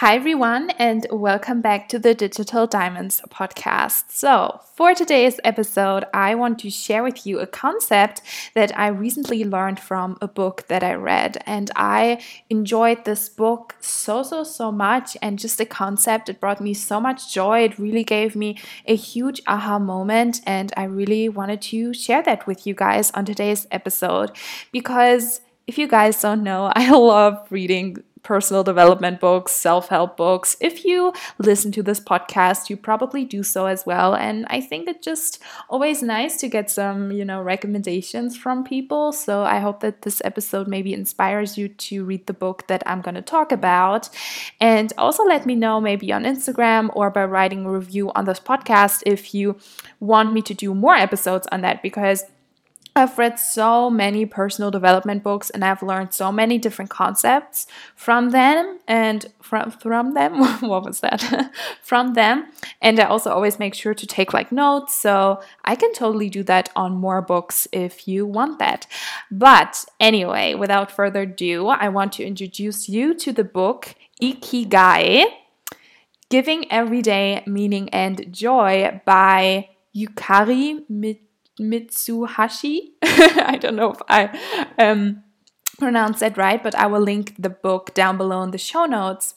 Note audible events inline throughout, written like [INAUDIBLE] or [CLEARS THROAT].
Hi, everyone, and welcome back to the Digital Diamonds podcast. So, for today's episode, I want to share with you a concept that I recently learned from a book that I read. And I enjoyed this book so, so, so much. And just the concept, it brought me so much joy. It really gave me a huge aha moment. And I really wanted to share that with you guys on today's episode because if you guys don't know, [LAUGHS] I love reading personal development books, self help books. If you listen to this podcast, you probably do so as well. And I think it's just always nice to get some, you know, recommendations from people. So I hope that this episode maybe inspires you to read the book that I'm going to talk about. And also let me know maybe on Instagram or by writing a review on this podcast if you want me to do more episodes on that because I've read so many personal development books and I've learned so many different concepts from them and from from them [LAUGHS] what was that? [LAUGHS] From them. And I also always make sure to take like notes. So I can totally do that on more books if you want that. But anyway, without further ado, I want to introduce you to the book Ikigai Giving Everyday Meaning and Joy by Yukari Mit Mitsuhashi. [LAUGHS] I don't know if I um, pronounced that right, but I will link the book down below in the show notes.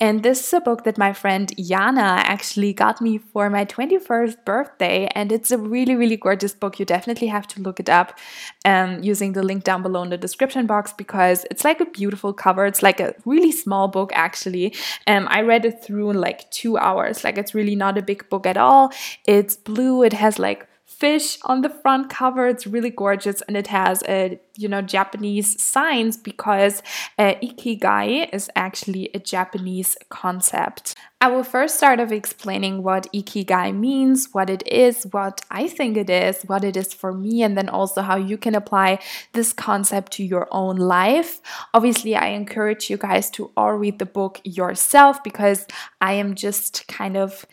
And this is a book that my friend Jana actually got me for my 21st birthday. And it's a really, really gorgeous book. You definitely have to look it up um, using the link down below in the description box because it's like a beautiful cover. It's like a really small book, actually. Um, I read it through in like two hours. Like, it's really not a big book at all. It's blue, it has like fish on the front cover. It's really gorgeous and it has a you know Japanese signs because uh, ikigai is actually a Japanese concept. I will first start off explaining what ikigai means, what it is, what I think it is, what it is for me, and then also how you can apply this concept to your own life. Obviously, I encourage you guys to all read the book yourself because I am just kind of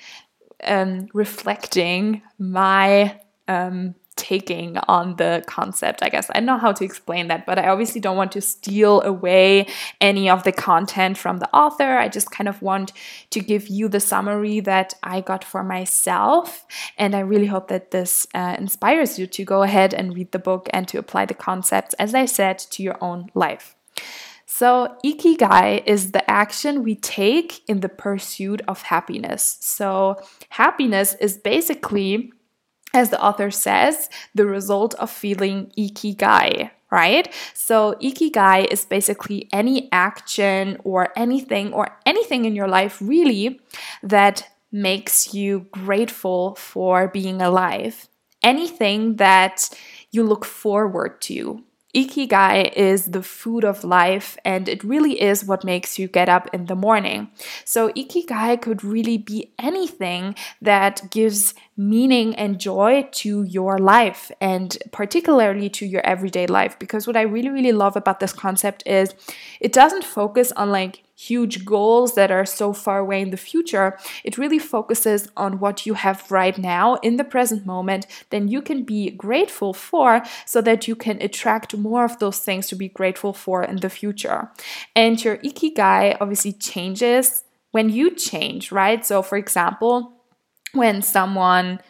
um, reflecting my um, taking on the concept, I guess. I don't know how to explain that, but I obviously don't want to steal away any of the content from the author. I just kind of want to give you the summary that I got for myself. And I really hope that this uh, inspires you to go ahead and read the book and to apply the concepts, as I said, to your own life. So, ikigai is the action we take in the pursuit of happiness. So, happiness is basically as the author says, the result of feeling ikigai, right? So, ikigai is basically any action or anything or anything in your life really that makes you grateful for being alive. Anything that you look forward to, Ikigai is the food of life and it really is what makes you get up in the morning. So, Ikigai could really be anything that gives meaning and joy to your life and particularly to your everyday life. Because what I really, really love about this concept is it doesn't focus on like huge goals that are so far away in the future. It really focuses on what you have right now in the present moment, then you can be grateful for so that you can attract more of those things to be grateful for in the future. And your ikigai obviously changes when you change, right? So, for example, when someone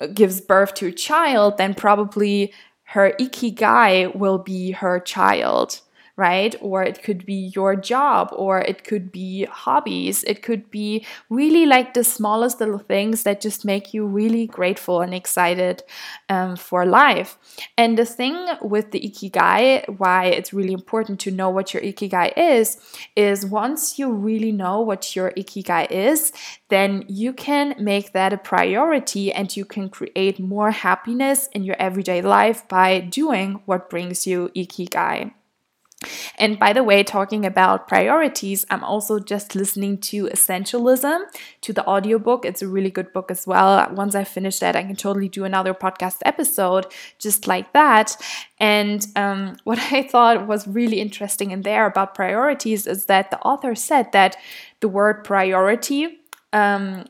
uh, gives birth to a child, then probably her ikigai will be her child right? Or it could be your job, or it could be hobbies. It could be really like the smallest little things that just make you really grateful and excited um, for life. And the thing with the ikigai, why it's really important to know what your ikigai is, is once you really know what your ikigai is, then you can make that a priority and you can create more happiness in your everyday life by doing what brings you ikigai. And by the way, talking about priorities, I'm also just listening to Essentialism to the audiobook. It's a really good book as well. Once I finish that, I can totally do another podcast episode just like that. And um, [LAUGHS] what I thought was really interesting in there about priorities is that the author said that the word priority um,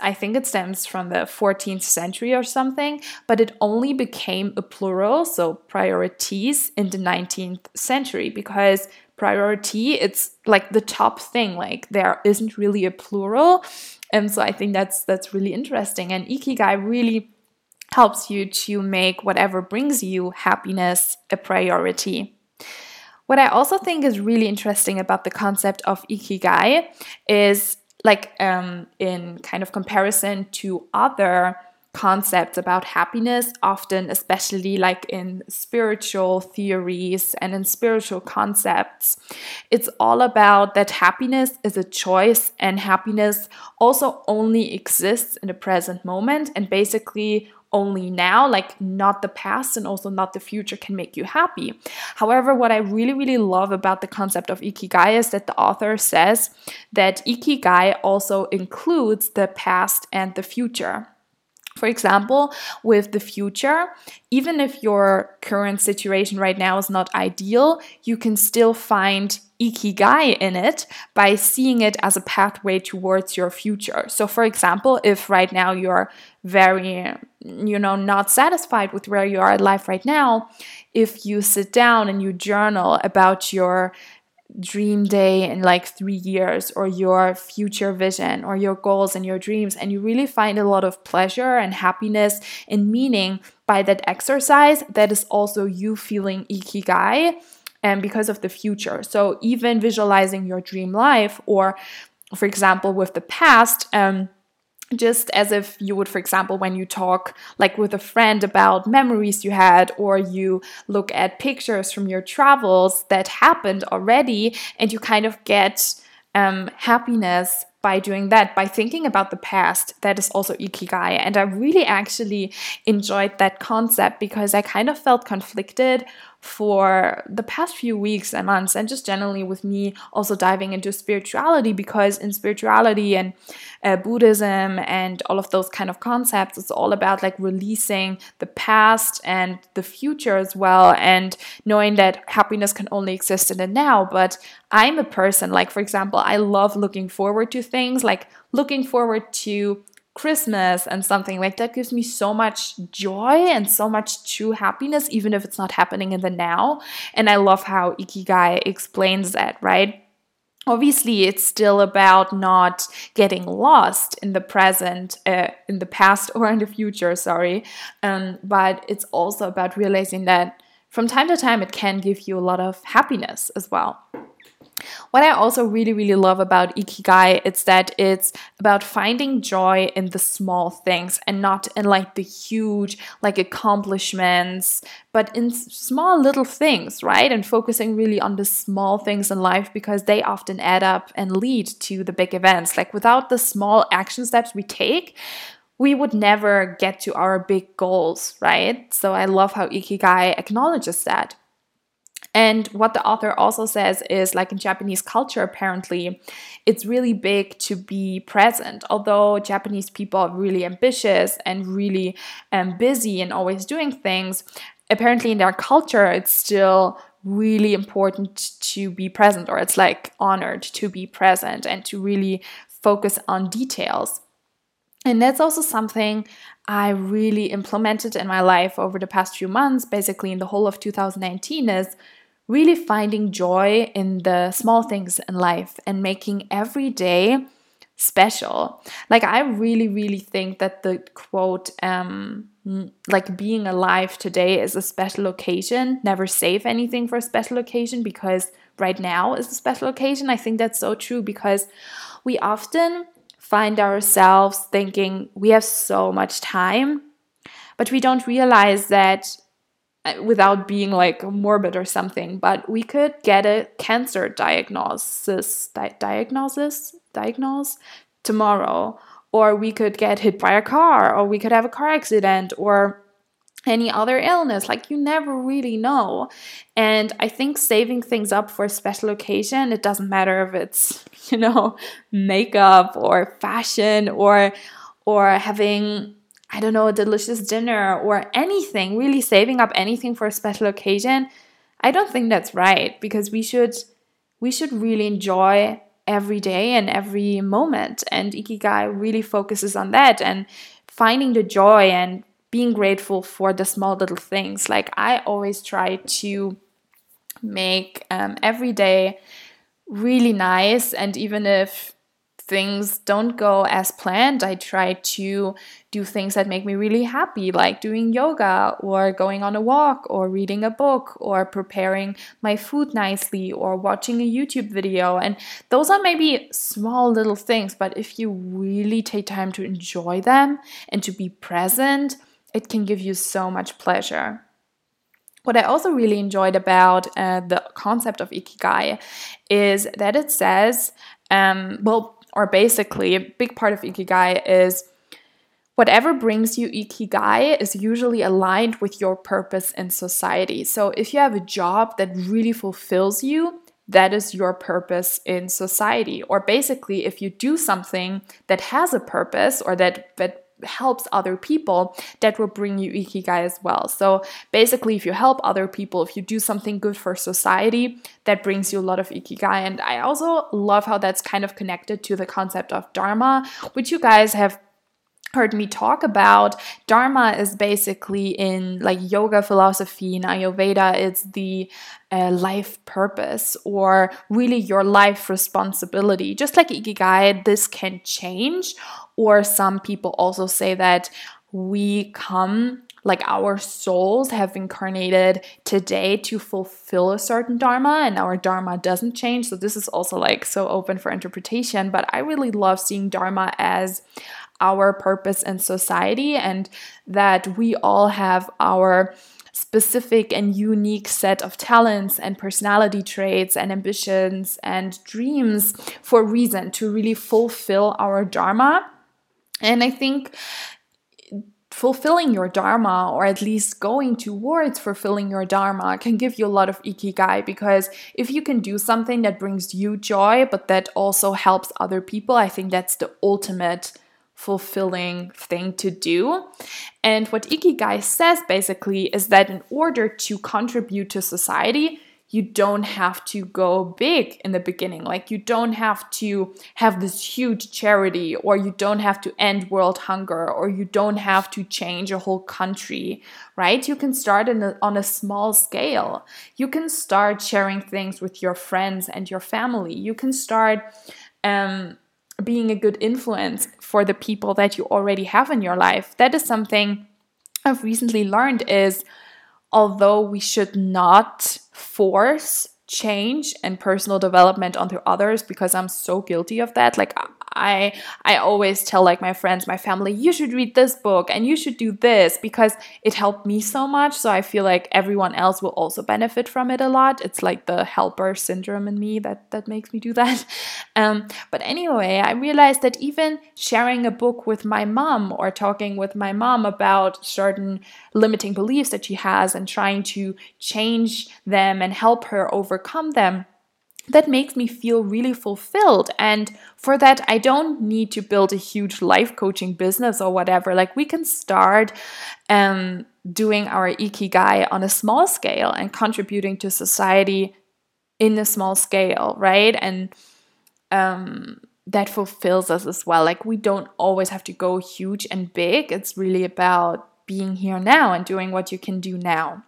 I think it stems from the 14th century or something, but it only became a plural, so priorities, in the 19th century because priority. It's like the top thing. Like there isn't really a plural. And so I think that's that's really interesting. And Ikigai really helps you to make whatever brings you happiness a priority. What I also think is really interesting about the concept of ikigai is like um, in kind of comparison to other concepts about happiness, often, especially like in spiritual theories and in spiritual concepts. It's all about that happiness is a choice, and happiness also only exists in the present moment. And basically, only now, like not the past and also not the future can make you happy. However, what I really, really love about the concept of ikigai is that the author says that ikigai also includes the past and the future. For example, with the future, even if your current situation right now is not ideal, you can still find ikigai in it by seeing it as a pathway towards your future. So, for example, if right now you're very, you know, not satisfied with where you are in life right now, if you sit down and you journal about your dream day in like three years or your future vision or your goals and your dreams and you really find a lot of pleasure and happiness and meaning by that exercise that is also you feeling ikigai and because of the future. So even visualizing your dream life or for example with the past um, just as if you would, for example, when you talk like with a friend about memories you had, or you look at pictures from your travels that happened already, and you kind of get um, happiness by doing that, by thinking about the past. That is also ikigai. And I really actually enjoyed that concept because I kind of felt conflicted for the past few weeks and months, and just generally with me also diving into spirituality because in spirituality and uh, Buddhism and all of those kind of concepts, it's all about like releasing the past and the future as well, and knowing that happiness can only exist in the now. But I'm a person, like, for example, I love looking forward to things, like looking forward to Christmas and something like that gives me so much joy and so much true happiness, even if it's not happening in the now. And I love how Ikigai explains that, right? Obviously, it's still about not getting lost in the present, uh, in the past, or in the future, sorry. Um, but it's also about realizing that from time to time it can give you a lot of happiness as well. What I also really, really love about Ikigai is that it's about finding joy in the small things and not in like the huge like accomplishments, but in small little things, right? And focusing really on the small things in life because they often add up and lead to the big events. Like without the small action steps we take, we would never get to our big goals, right? So I love how Ikigai acknowledges that. And what the author also says is like in Japanese culture, apparently, it's really big to be present. Although Japanese people are really ambitious and really um, busy and always doing things, apparently in their culture, it's still really important to be present, or it's like honored to be present and to really focus on details. And that's also something I really implemented in my life over the past few months, basically in the whole of 2019, is really finding joy in the small things in life and making every day special. Like I really, really think that the quote, um, like being alive today is a special occasion. Never save anything for a special occasion because right now is a special occasion. I think that's so true because we often find ourselves thinking we have so much time, but we don't realize that Uh, without being like morbid or something, but we could get a cancer diagnosis, di- diagnosis, diagnose tomorrow, or we could get hit by a car, or we could have a car accident, or any other illness. Like you never really know. And I think saving things up for a special occasion, it doesn't matter if it's, [LAUGHS] you know, makeup or fashion or or having I don't know, a delicious dinner or anything, really saving up anything for a special occasion, I don't think that's right because we should we should really enjoy every day and every moment and Ikigai really focuses on that and finding the joy and being grateful for the small little things. Like I always try to make um, every day really nice. And even if things don't go as planned, I try to do things that make me really happy, like doing yoga or going on a walk or reading a book or preparing my food nicely or watching a YouTube video. And those are maybe small little things, but if you really take time to enjoy them and to be present, it can give you so much pleasure. What I also really enjoyed about uh, the concept of Ikigai is that it says, um, well, or basically, a big part of Ikigai is whatever brings you Ikigai is usually aligned with your purpose in society. So if you have a job that really fulfills you, that is your purpose in society. Or basically, if you do something that has a purpose or that, that helps other people, that will bring you ikigai as well. So basically, if you help other people, if you do something good for society, that brings you a lot of ikigai. And I also love how that's kind of connected to the concept of dharma, which you guys have heard me talk about dharma is basically in like yoga philosophy in ayurveda it's the uh, life purpose or really your life responsibility just like ikigai this can change or some people also say that we come like our souls have incarnated today to fulfill a certain dharma and our dharma doesn't change. So this is also like so open for interpretation but i really love seeing dharma as our purpose in society and that we all have our specific and unique set of talents and personality traits and ambitions and dreams for a reason to really fulfill our dharma and I think fulfilling your dharma or at least going towards fulfilling your dharma can give you a lot of ikigai because if you can do something that brings you joy but that also helps other people i think that's the ultimate fulfilling thing to do. And what ikigai says basically is that in order to contribute to society you don't have to go big in the beginning. Like, you don't have to have this huge charity, or you don't have to end world hunger, or you don't have to change a whole country, right? You can start a, on a small scale. You can start sharing things with your friends and your family. You can start um, being a good influence for the people that you already have in your life. That is something I've recently learned is although we should not force change and personal development onto others because I'm so guilty of that. Like I I always tell like my friends, my family, you should read this book and you should do this because it helped me so much. So I feel like everyone else will also benefit from it a lot. It's like the helper syndrome in me that that makes me do that. [LAUGHS] Um, but anyway, I realized that even sharing a book with my mom or talking with my mom about certain limiting beliefs that she has and trying to change them and help her overcome them that makes me feel really fulfilled. And for that, I don't need to build a huge life coaching business or whatever. Like, we can start um, doing our ikigai on a small scale and contributing to society in a small scale, right? And um, that fulfills us as well. Like, we don't always have to go huge and big, it's really about being here now and doing what you can do now.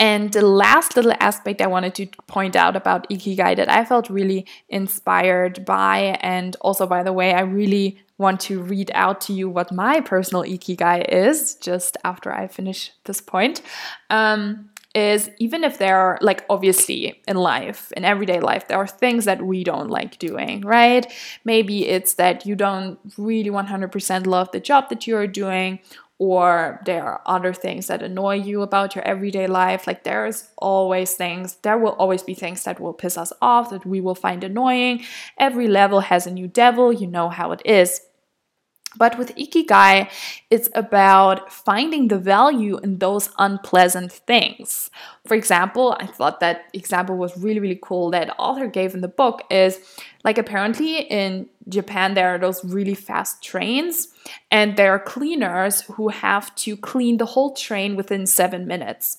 And the last little aspect I wanted to point out about Ikigai that I felt really inspired by, and also, by the way, I really want to read out to you what my personal Ikigai is just after I finish this point. Um, is even if there are, like, obviously in life, in everyday life, there are things that we don't like doing, right? Maybe it's that you don't really 100% love the job that you're doing, or there are other things that annoy you about your everyday life. Like there's always things, there will always be things that will piss us off, that we will find annoying. Every level has a new devil, you know how it is. But with Ikigai, it's about finding the value in those unpleasant things. For example, I thought that example was really, really cool that author gave in the book is like apparently in Japan there are those really fast trains and there are cleaners who have to clean the whole train within seven minutes.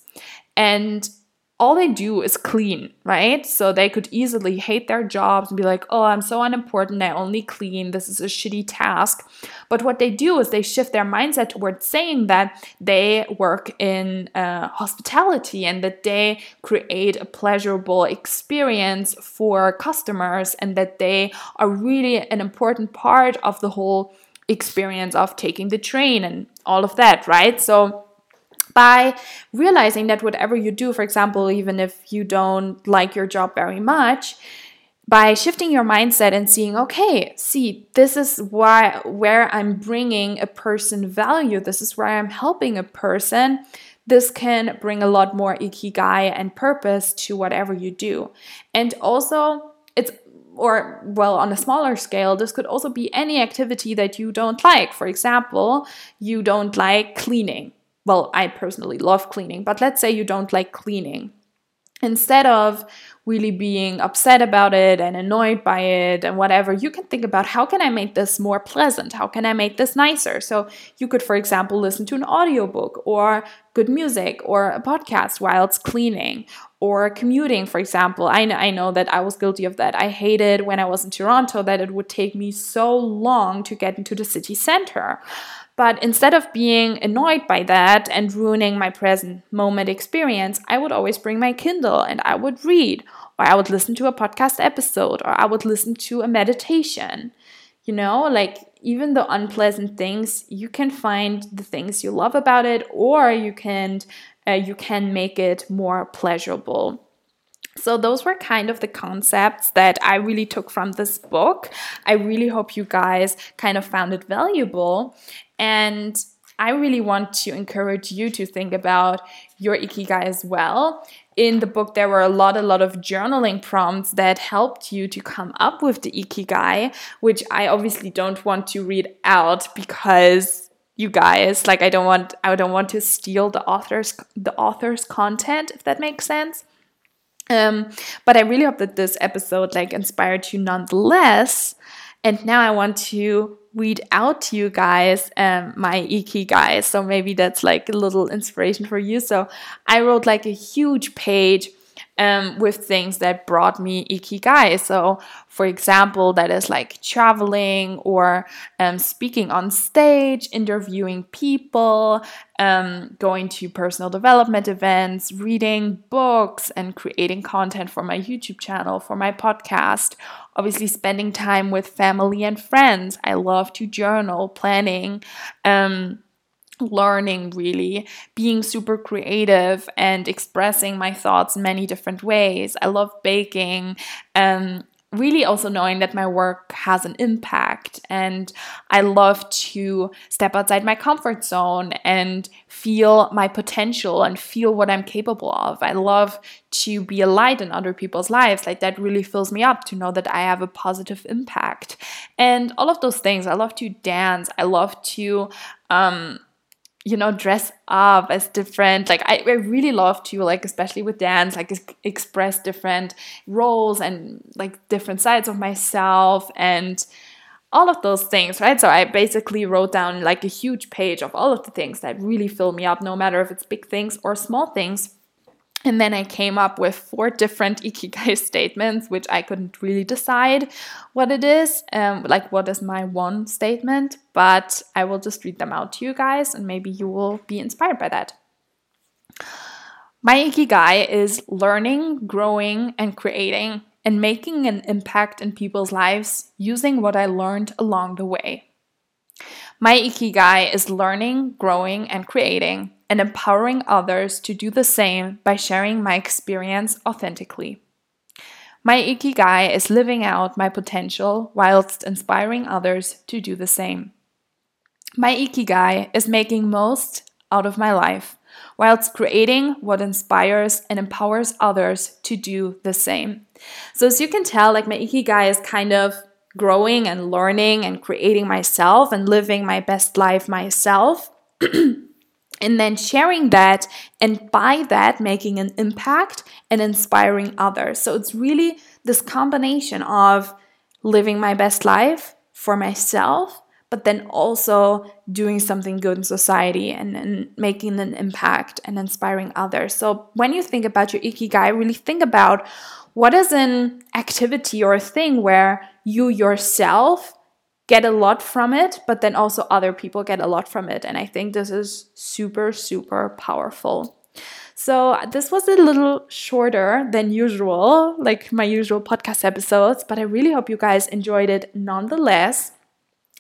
And all they do is clean, right? So they could easily hate their jobs and be like, oh, I'm so unimportant. I only clean. This is a shitty task. But what they do is they shift their mindset towards saying that they work in uh, hospitality and that they create a pleasurable experience for customers and that they are really an important part of the whole experience of taking the train and all of that, right? So, by realizing that whatever you do, for example, even if you don't like your job very much, by shifting your mindset and seeing okay see this is why where i'm bringing a person value this is where i'm helping a person this can bring a lot more ikigai and purpose to whatever you do. And also it's or well on a smaller scale this could also be any activity that you don't like. For example you don't like cleaning well, I personally love cleaning, but let's say you don't like cleaning. Instead of really being upset about it and annoyed by it and whatever, you can think about how can I make this more pleasant? How can I make this nicer? So you could, for example, listen to an audiobook or good music or a podcast while it's cleaning or commuting, for example. I, I know that I was guilty of that. I hated when I was in Toronto that it would take me so long to get into the city center. But instead of being annoyed by that and ruining my present moment experience, I would always bring my Kindle and I would read, or I would listen to a podcast episode, or I would listen to a meditation. You know, like even the unpleasant things, you can find the things you love about it, or you can uh, you can make it more pleasurable. So, those were kind of the concepts that I really took from this book. I really hope you guys kind of found it valuable. And I really want to encourage you to think about your ikigai as well. In the book, there were a lot, a lot of journaling prompts that helped you to come up with the ikigai, which I obviously don't want to read out because you guys, like, I don't want, I don't want to steal the author's, the author's content, if that makes sense. Um, but I really hope that this episode like inspired you nonetheless. And now I want to read out to you guys um, my ikigai. So maybe that's like a little inspiration for you. So I wrote like a huge page um, with things that brought me ikigai. So, for example, that is like traveling or um, speaking on stage, interviewing people, um, going to personal development events, reading books, and creating content for my YouTube channel, for my podcast. Obviously, spending time with family and friends. I love to journal, planning. Um, learning really being super creative and expressing my thoughts many different ways i love baking um really also knowing that my work has an impact and I love to step outside my comfort zone and feel my potential and feel what I'm capable of. I love to be a light in other people's lives. Like that really fills me up to know that I have a positive impact. And all of those things. I love to dance. I love to um you know dress up as different. Like I, I really love to like especially with dance like express different roles and like different sides of myself and all of those things right? So i basically wrote down like a huge page of all of the things that really fill me up no matter if it's big things or small things and then I came up with four different [LAUGHS] ikigai statements, which I couldn't really decide what it is, um, like what is my one statement, but I will just read them out to you guys and maybe you will be inspired by that. My ikigai is learning, growing, and creating and making an impact in people's lives using what I learned along the way. My ikigai is learning, growing, and creating and empowering others to do the same by sharing my experience authentically. My ikigai is living out my potential whilst inspiring others to do the same. My ikigai is making most out of my life whilst creating what inspires and empowers others to do the same. So, as you can tell, like my ikigai is kind of growing and learning and creating myself and living my best life myself. [CLEARS THROAT] and then sharing that and by that making an impact and inspiring others. So it's really this combination of living my best life for myself, but then also doing something good in society and, and making an impact and inspiring others. So when you think about your ikigai, really think about what is an activity or a thing where you yourself get a lot from it, but then also other people get a lot from it. And I think this is super, super powerful. So, this was a little shorter than usual, like my usual podcast episodes, but I really hope you guys enjoyed it nonetheless.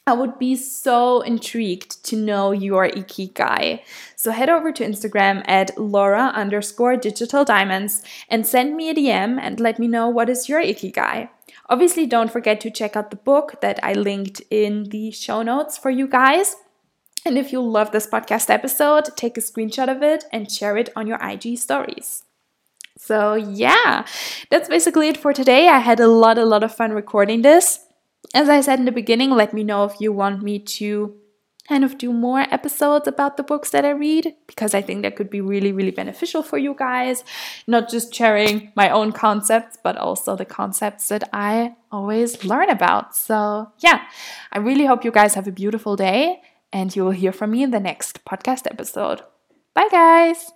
I would be so intrigued to know your Ikigai. So head over to Instagram at Laura underscore digital diamonds and send me a DM and let me know what is your Ikigai. Obviously, don't forget to check out the book that I linked in the show notes for you guys. And if you love this podcast episode, take a screenshot of it and share it on your IG stories. So, yeah, that's basically it for today. I had a lot, a lot of fun recording this. As I said in the beginning, let me know if you want me to kind of do more episodes about the books that I read because I think that could be really, really beneficial for you guys. Not just sharing my own concepts, but also the concepts that I always learn about. So, yeah, I really hope you guys have a beautiful day and you will hear from me in the next podcast episode. Bye, guys.